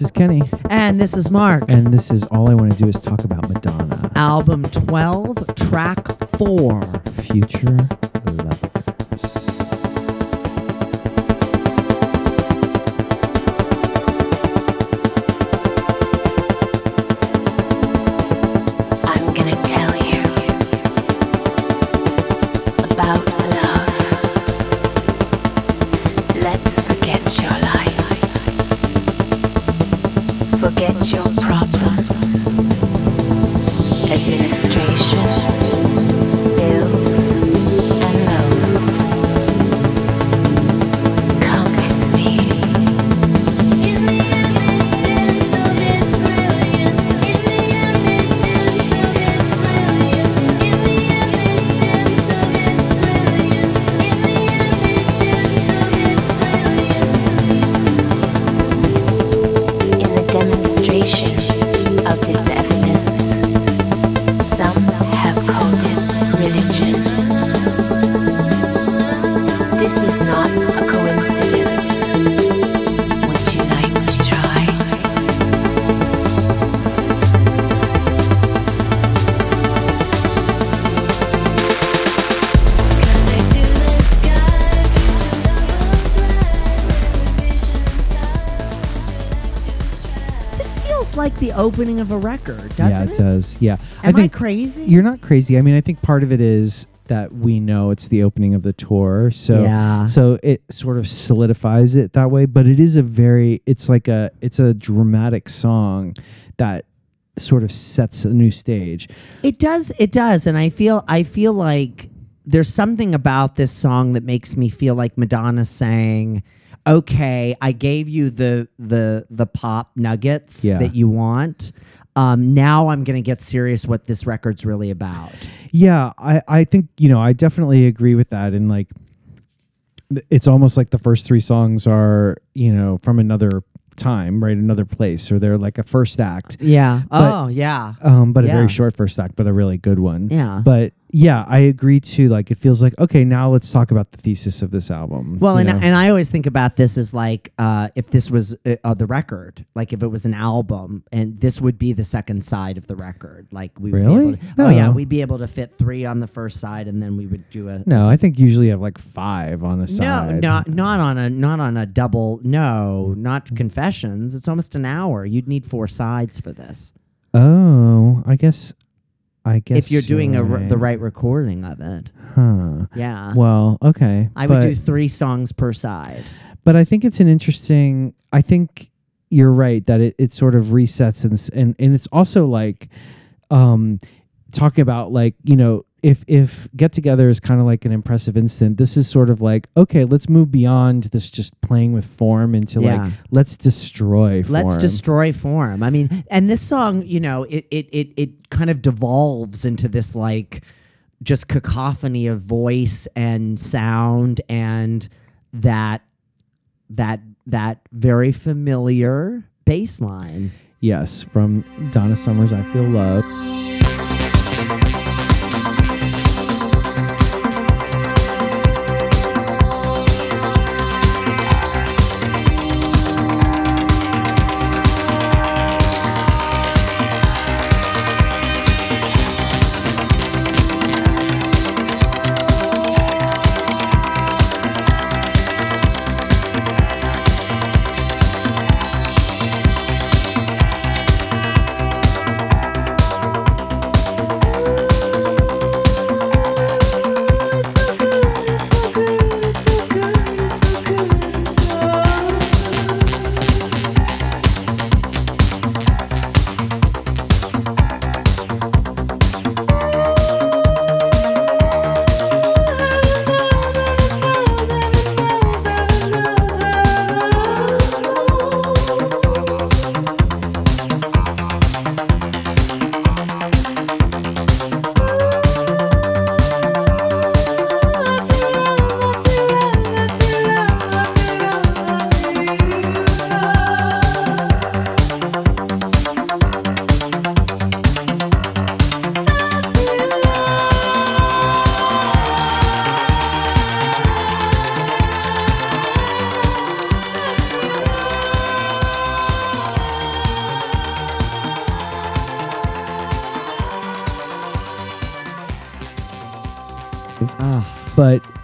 This is Kenny, And this is Mark. and this is all I want to do is talk about Madonna, Album 12, track 4. Future like the opening of a record, doesn't it? yeah, it? it does. Yeah, Am I, think crazy? you're not crazy. I mean, I think part of it is that we know it's the opening of the tour, so Yeah. so it sort of solidifies it that way. But it is a very, it's like a, it's a dramatic song that sort of sets a new stage. It does. It does, and I feel. I feel like there's something about this song that makes me feel like Madonna saying, "Okay, I gave you the the the pop nuggets Yeah. that you want. Um, now I'm going to get serious. What this record's really about." Yeah, I, I think, you know, I definitely agree with that. And like, it's almost like the first three songs are, you know, from another time, right? Another place, or they're like a first act. Yeah. But- oh, yeah. Um, but a very short first act, but a really good one. Yeah. But yeah, I agree too. Like, it feels like, okay, now let's talk about the thesis of this album. Well, and, know? and I always think about this as like uh, if this was uh, uh, the record, like if it was an album, and this would be the second side of the record. Like we would be Really? able to, oh yeah, we'd be able to fit three on the first side, and then we would do a no, a I think usually you have like five on a side. no, not not on a not on a double. No, not confessions. It's almost an hour. You'd need four sides for this Oh, I guess. I guess if you're doing a, the right. recording of it. Huh. Yeah, Well, okay. I would do three songs per side. but I think it's an interesting. I think you're right that it, it sort of resets and and and it's also like, um, talking about like you know if if get together is kind of like an impressive instant. This is sort of like okay, let's move beyond this just playing with form into Yeah. like let's destroy. Form. Let's destroy form. I mean, and this song, you know, it it it it kind of devolves into this like just cacophony of voice and sound and that that that very familiar bass line. Yes, from Donna Summers, I feel love.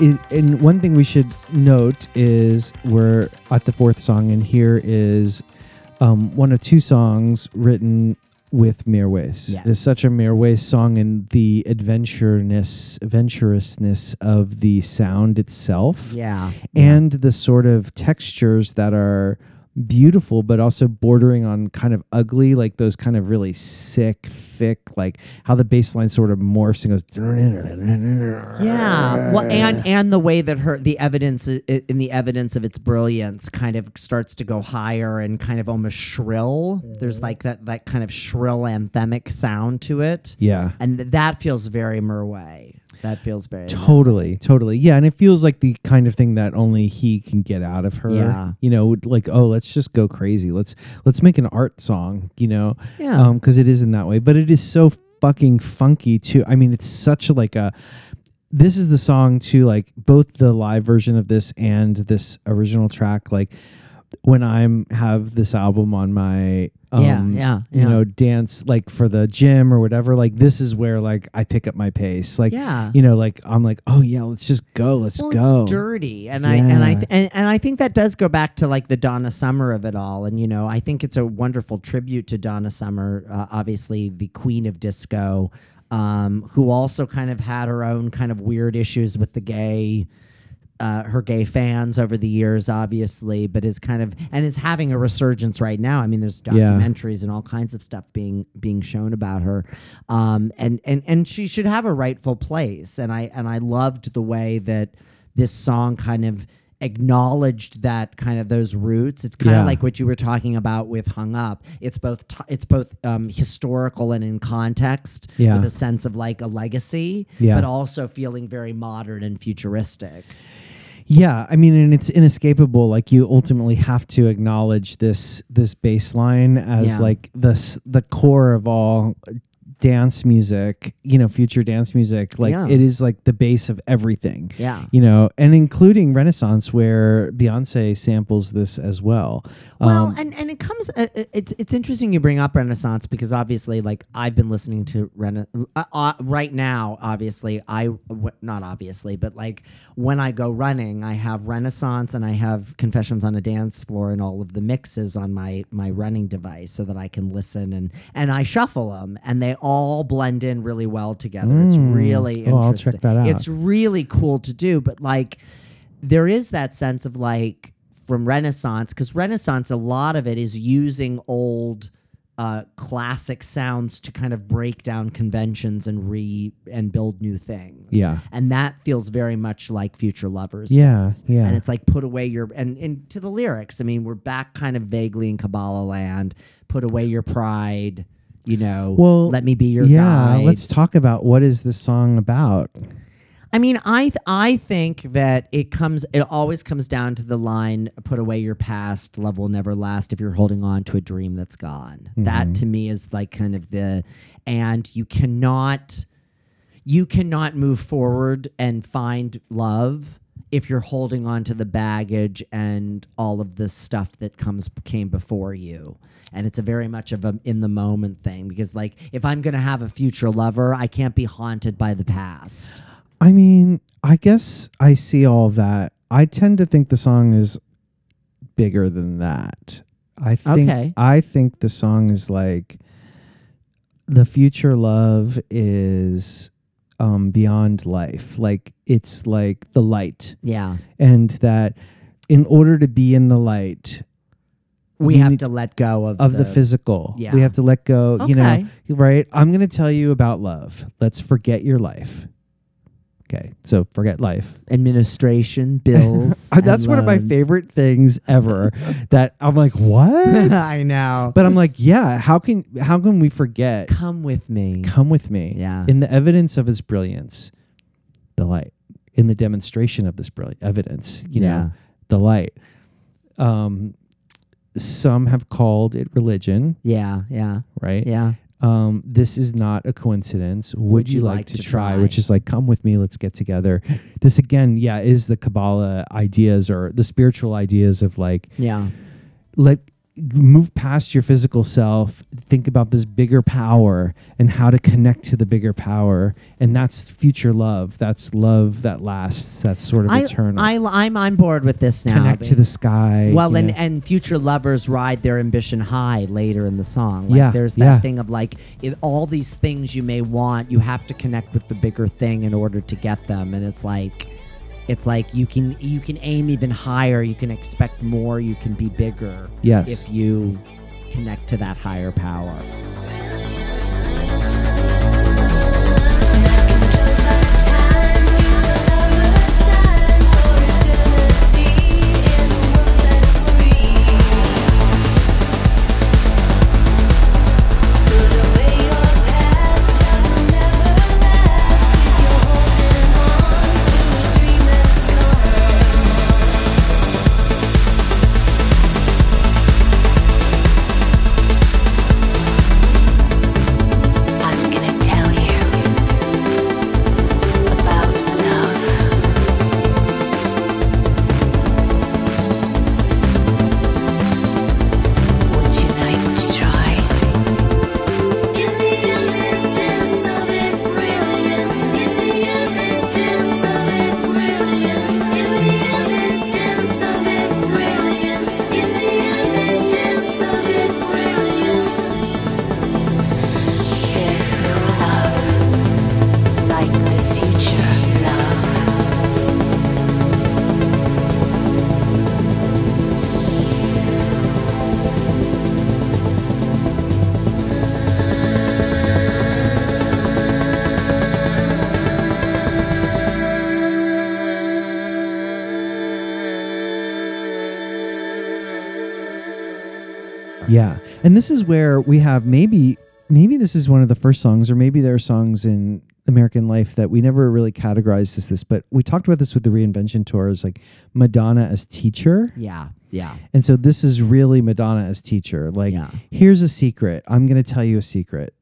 It, and one thing we should note is we're at the fourth song, and here is um, one of two songs written with Mirwais. Yes. There's such a Mirwais song and the adventureness, adventurousness of the sound itself, Yeah. and the sort of textures that are beautiful but also bordering on kind of ugly like those kind of really sick thick like how the bass line sort of morphs and goes Yeah, well, and and the way that her the evidence in the evidence of its brilliance kind of starts to go higher and kind of almost shrill. There's mm-hmm. like that that kind of shrill anthemic sound to it, yeah and th- that feels very Mirwais. That feels very Totally, totally. Yeah, and it feels like the kind of thing that only he can get out of her. Yeah. You know, like oh, let's just go crazy. Let's let's make an art song, you know. Yeah. Um cuz it is in that way, but it is so fucking funky too. I mean, it's such a, like a this is the song to like both the live version of this and this original track like when I'm have this album on my um, Yeah, yeah, you know dance like for the gym or whatever like this is where like I pick up my pace like Yeah. you know like i'm like oh yeah let's just go let's well, go it's dirty, and I and I th- and, and I think that does go back to like the Donna Summer of it all, and you know I think it's a wonderful tribute to Donna Summer, uh, obviously the queen of disco, um, who also kind of had her own kind of weird issues with the gay. Uh, her gay fans over the years, obviously, but is kind of and is having a resurgence right now. I mean, there's Yeah. documentaries and all kinds of stuff being being shown about her, um, and and and she should have a rightful place. And I and I loved the way that this song kind of acknowledged that kind of those roots. It's kind Yeah. of like what you were talking about with "Hung Up." It's both t- it's both um, historical and in context, Yeah. with a sense of like a legacy, Yeah. but also feeling very modern and futuristic. Yeah i mean and it's inescapable like you ultimately have to acknowledge this this baseline as Yeah. like the s- the core of all dance music you know future dance music like Yeah. it is like the base of everything Yeah. you know and including renaissance where beyonce samples this as well Well, Um, and, and it comes. Uh, uh, it's it's interesting you bring up Renaissance because obviously, like I've been listening to Rena uh, uh, right now. Obviously, I w- not obviously, but like when I go running, I have Renaissance and I have Confessions on a Dance Floor and all of the mixes on my my running device so that I can listen and and I shuffle them and they all blend in really well together. It's Mm. really Oh, I'll interesting. check that out. It's really cool to do, but like there is that sense of like from Renaissance because Renaissance, a lot of it is using old uh, classic sounds to kind of break down conventions and re and build new things. Yeah. and that feels very much like Future Lovers. Yeah, does. yeah. and it's like put away your and into the lyrics. I mean, we're back kind of vaguely in Kabbalah land. Put away your pride. You know, Well, let me be your yeah guide. let's talk about what is this song about I mean, I th- I think that it comes. It always comes down to the line: "Put away your past. Love will never last if you're holding on to a dream that's gone." That mm-hmm. to me is like kind of the, and you cannot, you cannot move forward and find love if you're holding on to the baggage and all of the stuff that comes came before you. And it's a very much of a in the moment thing because like if I'm gonna have a future lover, I can't be haunted by the past. I mean, I guess I see all that. I tend to think the song is bigger than that. I think Okay. I think the song is like the future love is um beyond life. Like it's like the light Yeah. and that in order to be in the light We you have to let go of, of the, physical. Yeah. We have to let go, you know, right? I'm going to tell you about love. Let's forget your life. Okay. So forget life. administration, bills. That's one of my loans. favorite things ever that I'm like, what? I know. but I'm like, yeah, how can how can we forget? come with me. Come with me. Yeah. In the evidence of his brilliance, the light. In the demonstration of this brilliant evidence, you Yeah. know, the light. Um some have called it religion, Yeah, yeah, right? yeah. Um, this is not a coincidence. Would, you, like, to, try? Which is like, come with me, let's get together. This again, yeah, is the Kabbalah ideas or the spiritual ideas of like, Yeah. let move past your physical self think about this bigger power and how to connect to the bigger power and that's future love that's love that lasts that's sort of I, eternal I, I'm on board with this now. connect to the sky Well, and, know. and future lovers ride their ambition high later in the song. Like Yeah, there's that yeah. thing of like it, all these things you may want, you have to connect with the bigger thing in order to get them, and it's like. It's like you can you can aim even higher, you can expect more, you can be bigger Yes. if you connect to that higher power. And this is where we have maybe maybe this is one of the first songs or maybe there are songs in American life that we never really categorized as this, but we talked about this with the reinvention tour as like Madonna as teacher. Yeah, yeah. And so this is really Madonna as teacher. Like Yeah. here's a secret. I'm going to tell you a secret.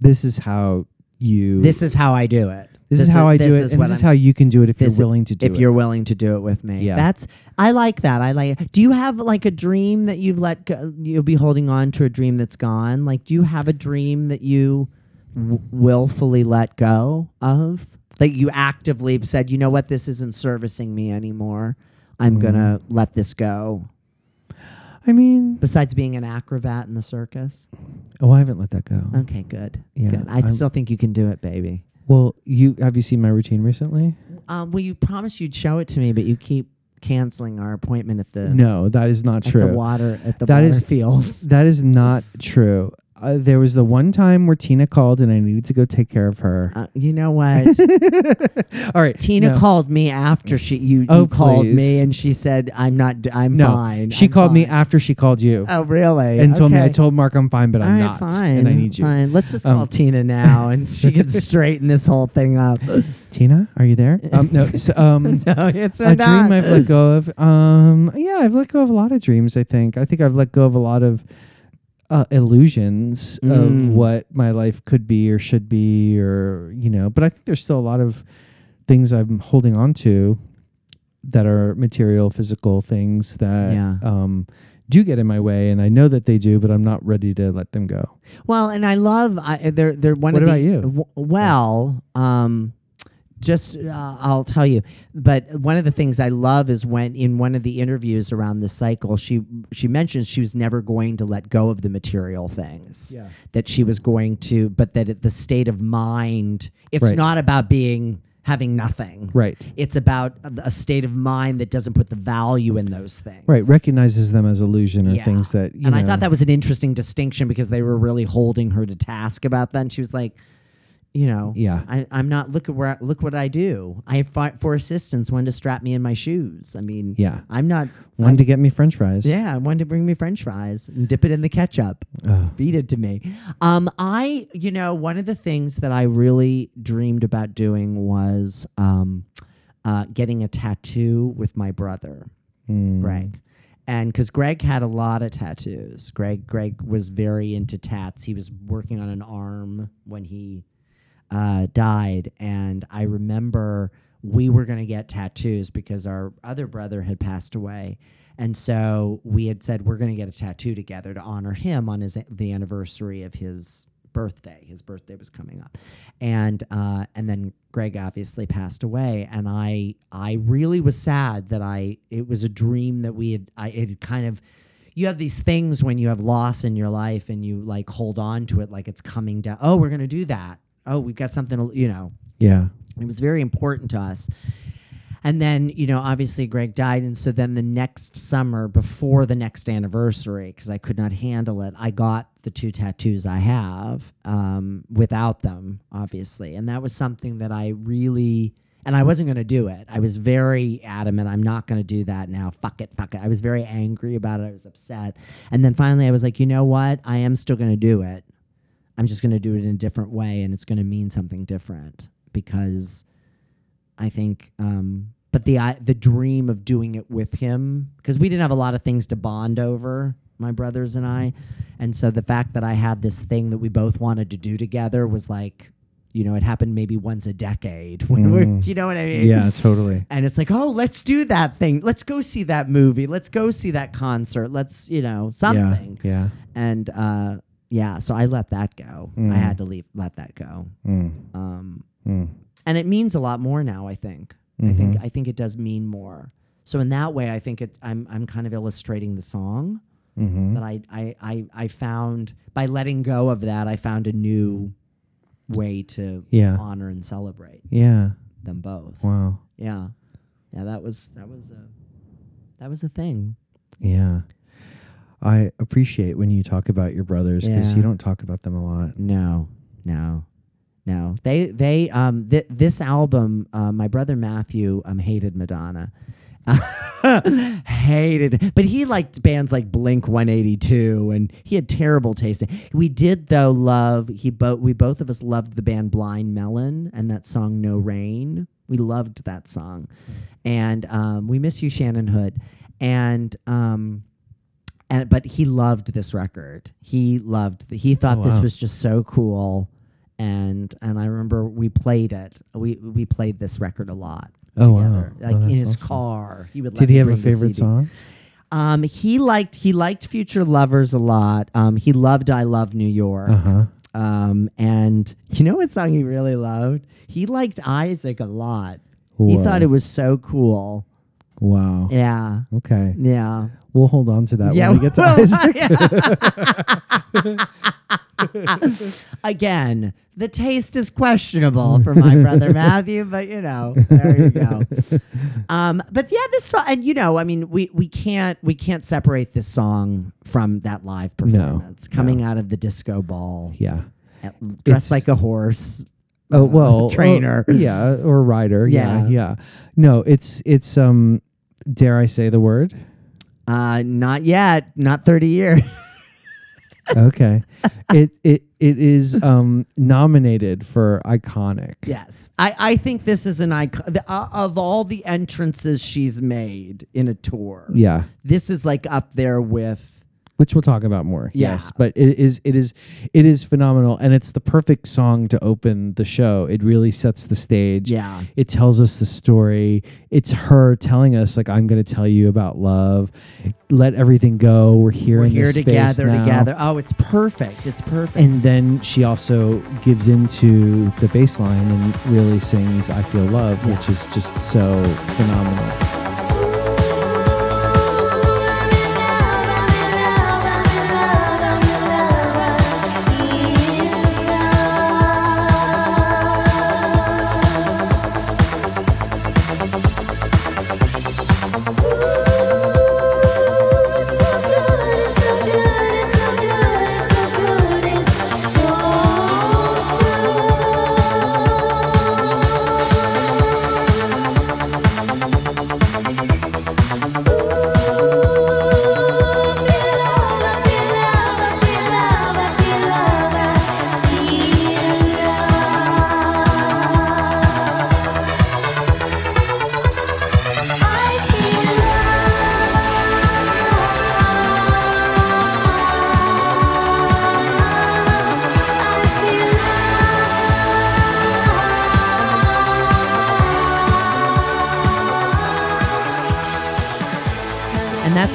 This is how you This is how I do it. This is how I do it and this is I'm- how you can do it if you're willing to do if it. If you're willing to do it with me. Yeah. That's I like that. I like Do you have like a dream that you've let go, you'll be holding on to a dream that's gone? Like do you have a dream that you w- willfully let go of? That you actively said, "You know what? This isn't servicing me anymore. I'm going to Mm-hmm. let this go." I mean, Besides being an acrobat in the circus? oh, I haven't let that go. Okay, good. Yeah, good. I I'm- still think you can do it, baby. Well, you have you seen my routine recently? Um, well, you promised you'd show it to me, but you keep canceling our appointment at the No, that is not at true. the water at the That water is- fields. That is not true. Uh, there was the one time where Tina called and I needed to go take care of her. Uh, you know what? All right, Tina no. called me after she you, you Oh, called me and she said I'm not d- I'm No, fine. She I'm called me after she called you Oh really? and told me I told Mark I'm fine, but I'm right, not, fine. and I need you. Fine. Let's just Um, call Tina now and she can straighten this whole thing up. Tina, are you there? Um, no, so, um, no, it's a not. dream I've let go of. Um, yeah, I've let go of a lot of dreams. I think. I think I've let go of a lot of uh, illusions Mm. of what my life could be or should be, or you know. But I think there's still a lot of things I'm holding on to that are material, physical things that Yeah. um, do get in my way, and I know that they do, but I'm not ready to let them go. Well, and I love I, they're they're one What of about the, you? w- well, um, just uh, I'll tell you. But one of the things I love is when in one of the interviews around this cycle, she she mentions she was never going to let go of the material things. Yeah. That she was going to, but that the state of mind. It's Right. not about being having nothing. Right. It's about a, state of mind that doesn't put the value in those things. Right. Recognizes them as illusion or Yeah. things that you and I thought that was an interesting distinction because they were really holding her to task about that. And she was like, you know, Yeah. I, I'm not. Look at where. I- Look what I do. I have fi- four assistants. One to strap me in my shoes. I mean, Yeah. I'm not. one I'm- to get me French fries. yeah, one to bring me French fries and dip it in the ketchup. Oh. Feed it to me. Um, I, you know, one of the things that I really dreamed about doing was um, uh, getting a tattoo with my brother. Mm. Greg. And because Greg had a lot of tattoos, Greg Greg was very into tats. He was working on an arm when he uh, died, and I remember we were going to get tattoos because our other brother had passed away. And so we had said we're going to get a tattoo together to honor him on his the anniversary of his birthday. His birthday was coming up, and uh, and then Greg obviously passed away, and I I really was sad that I it was a dream that we had I it had kind of you have these things when you have loss in your life and you like hold on to it like it's coming down. Oh, we're gonna do that. Oh, we've got something. to- You know, Yeah. it was very important to us. And then, you know, obviously Greg died. And so then the next summer, before the next anniversary, because I could not handle it, I got the two tattoos I have um, without them, obviously. And that was something that I really, and I wasn't going to do it. I was very adamant. I'm not going to do that now. Fuck it, fuck it. I was very angry about it. I was upset. And then finally I was like, you know what? I am still going to do it. I'm just going to do it in a different way and it's going to mean something different because I think um but the I, the dream of doing it with him because we didn't have a lot of things to bond over my brothers and I and so the fact that I had this thing that we both wanted to do together was like you know it happened maybe once a decade when we're Mm. do you know what I mean Yeah, totally. and it's like oh let's do that thing let's go see that movie let's go see that concert let's you know something Yeah. and uh yeah so I let that go Mm. I had to leave let that go Mm. um Mm. and it means a lot more now. I think. I think. Mhm. I think it does mean more. So in that way, I think it. I'm. I'm kind of illustrating the song Mm-hmm. that I. I. I. I found by letting go of that. I found a new way to Yeah. honor and celebrate Yeah. them both. Wow. Yeah. Yeah. That was. That was a. That was a thing. Yeah. I appreciate when you talk about your brothers because Yeah. you don't talk about them a lot. No. No. No. They. They. Um. Th- this album. Uh, my brother Matthew. Um. Hated Madonna. hated but he liked bands like blink 182 and he had terrible taste we did though love he both we both of us loved the band blind melon and that song no rain we loved that song and um, we miss you Shannon Hoon and um and but he loved this record he loved the, he thought Oh, this was just so cool and and i remember we played it we we played this record a lot Oh, wow. together, Oh, like in his awesome. car. He would. Did he have a favorite song? Um, he liked he liked Future Lovers a lot. Um, he loved I Love New York. Uh huh. Um, and you know what song he really loved? He liked Isaac a lot. He thought it was so cool. Wow. Yeah, Okay. yeah. We'll hold on to that yeah. when we get to Isaac. Again, the taste is questionable for my brother Matthew, but you know, there you go. Um, but yeah, this song, and you know, I mean, we we can't we can't separate this song from that live performance coming out of the disco ball, Yeah. dressed It's- like a horse. Oh uh, well, trainer. uh, yeah, or rider. Yeah. Yeah. yeah, No, it's it's um. Dare I say the word? Uh, not yet, not thirty years. Okay. it it it is um nominated for iconic. yes, I I think this is an icon the, uh, of all the entrances she's made in a tour. Yeah. this is like up there with which we'll talk about more. Yeah. Yes, but it is it is it is phenomenal, and it's the perfect song to open the show. It really sets the stage. yeah. It tells us the story. It's her telling us like I'm going to tell you about love. Let everything go. We're here We're in here this space together, together. Oh, it's perfect. It's perfect. And then she also gives into the bass line and really sings I Feel Love, Yeah. which is just so phenomenal.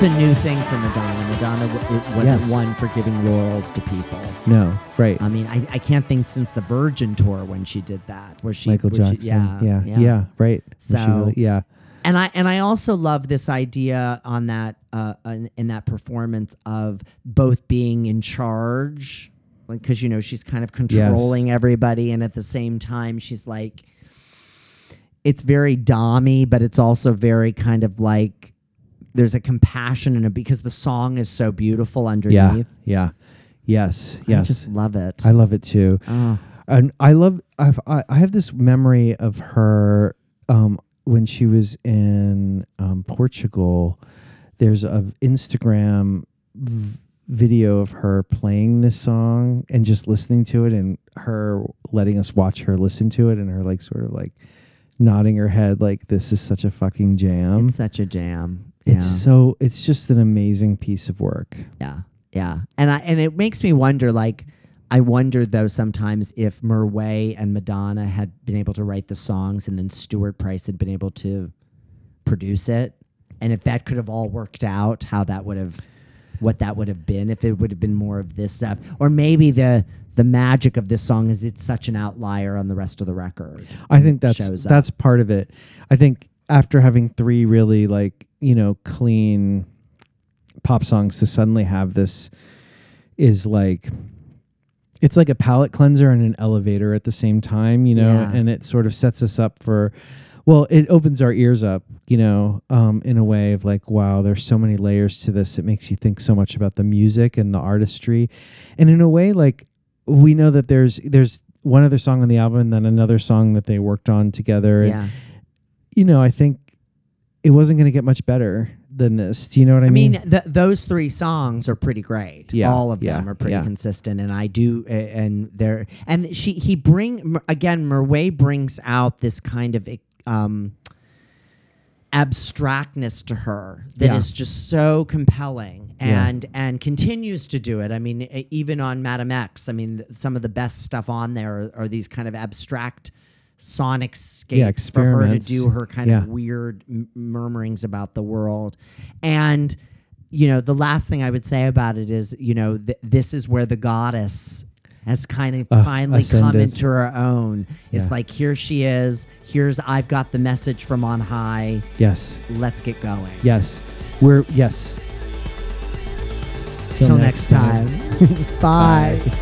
That's a new thing for Madonna. Madonna it wasn't Yes. one for giving laurels to people. No, right. I mean, I, I can't think since the Virgin tour when she did that, where she Michael where she- Jackson. yeah, yeah, yeah, right. So- really- yeah, and I and I also love this idea on that uh, in, in that performance of both being in charge, like because you know she's kind of controlling everybody, and at the same time she's like, it's very dommy, but it's also very kind of like there's a compassion in it because the song is so beautiful underneath. yeah, yeah. Yes, Yes. I just love it. I love it too. oh, and I love I've, I I have this memory of her um, when she was in um, Portugal. There's a Instagram v- video of her playing this song and just listening to it, and her letting us watch her listen to it, and her like sort of like nodding her head like this is such a fucking jam. it's such a jam. It's yeah. so it's just an amazing piece of work. Yeah, yeah, and I and it makes me wonder. Like, I wonder though sometimes if Mirwais and Madonna had been able to write the songs, and then Stuart Price had been able to produce it, and if that could have all worked out, how that would have, what that would have been, if it would have been more of this stuff, or maybe the the magic of this song is it's such an outlier on the rest of the record. I think that's that's part of it. I think after having three really like you know clean pop songs to suddenly have this is like it's like a palate cleanser and an elevator at the same time, you know, Yeah. and it sort of sets us up for well, it opens our ears up, you know, um, in a way of like, wow, there's so many layers to this. It makes you think so much about the music and the artistry. And in a way, like we know that there's there's one other song on the album and then another song that they worked on together. And, Yeah, you know, I think it wasn't going to get much better than this. Do you know what I, mean? I mean, mean? th- those three songs are pretty great. Yeah, all of yeah, them are pretty yeah. consistent, and I do. Uh, and they're and she he bring again. Mirwais brings out this kind of um, abstractness to her that is Yeah. just so compelling, Yeah. and and continues to do it. I mean, even on Madame X, I mean, some of the best stuff on there are, are these kind of abstract sonic scapes for her to do her kind Yeah. of weird m- murmurings about the world. And, you know, the last thing I would say about it is, you know, th- this is where the goddess has kind of Uh, finally come into her own. It's Yeah. like, here she is. Here's, I've got the message from on high. yes. Let's get going. Yes. We're yes. Till next time. Bye. Bye.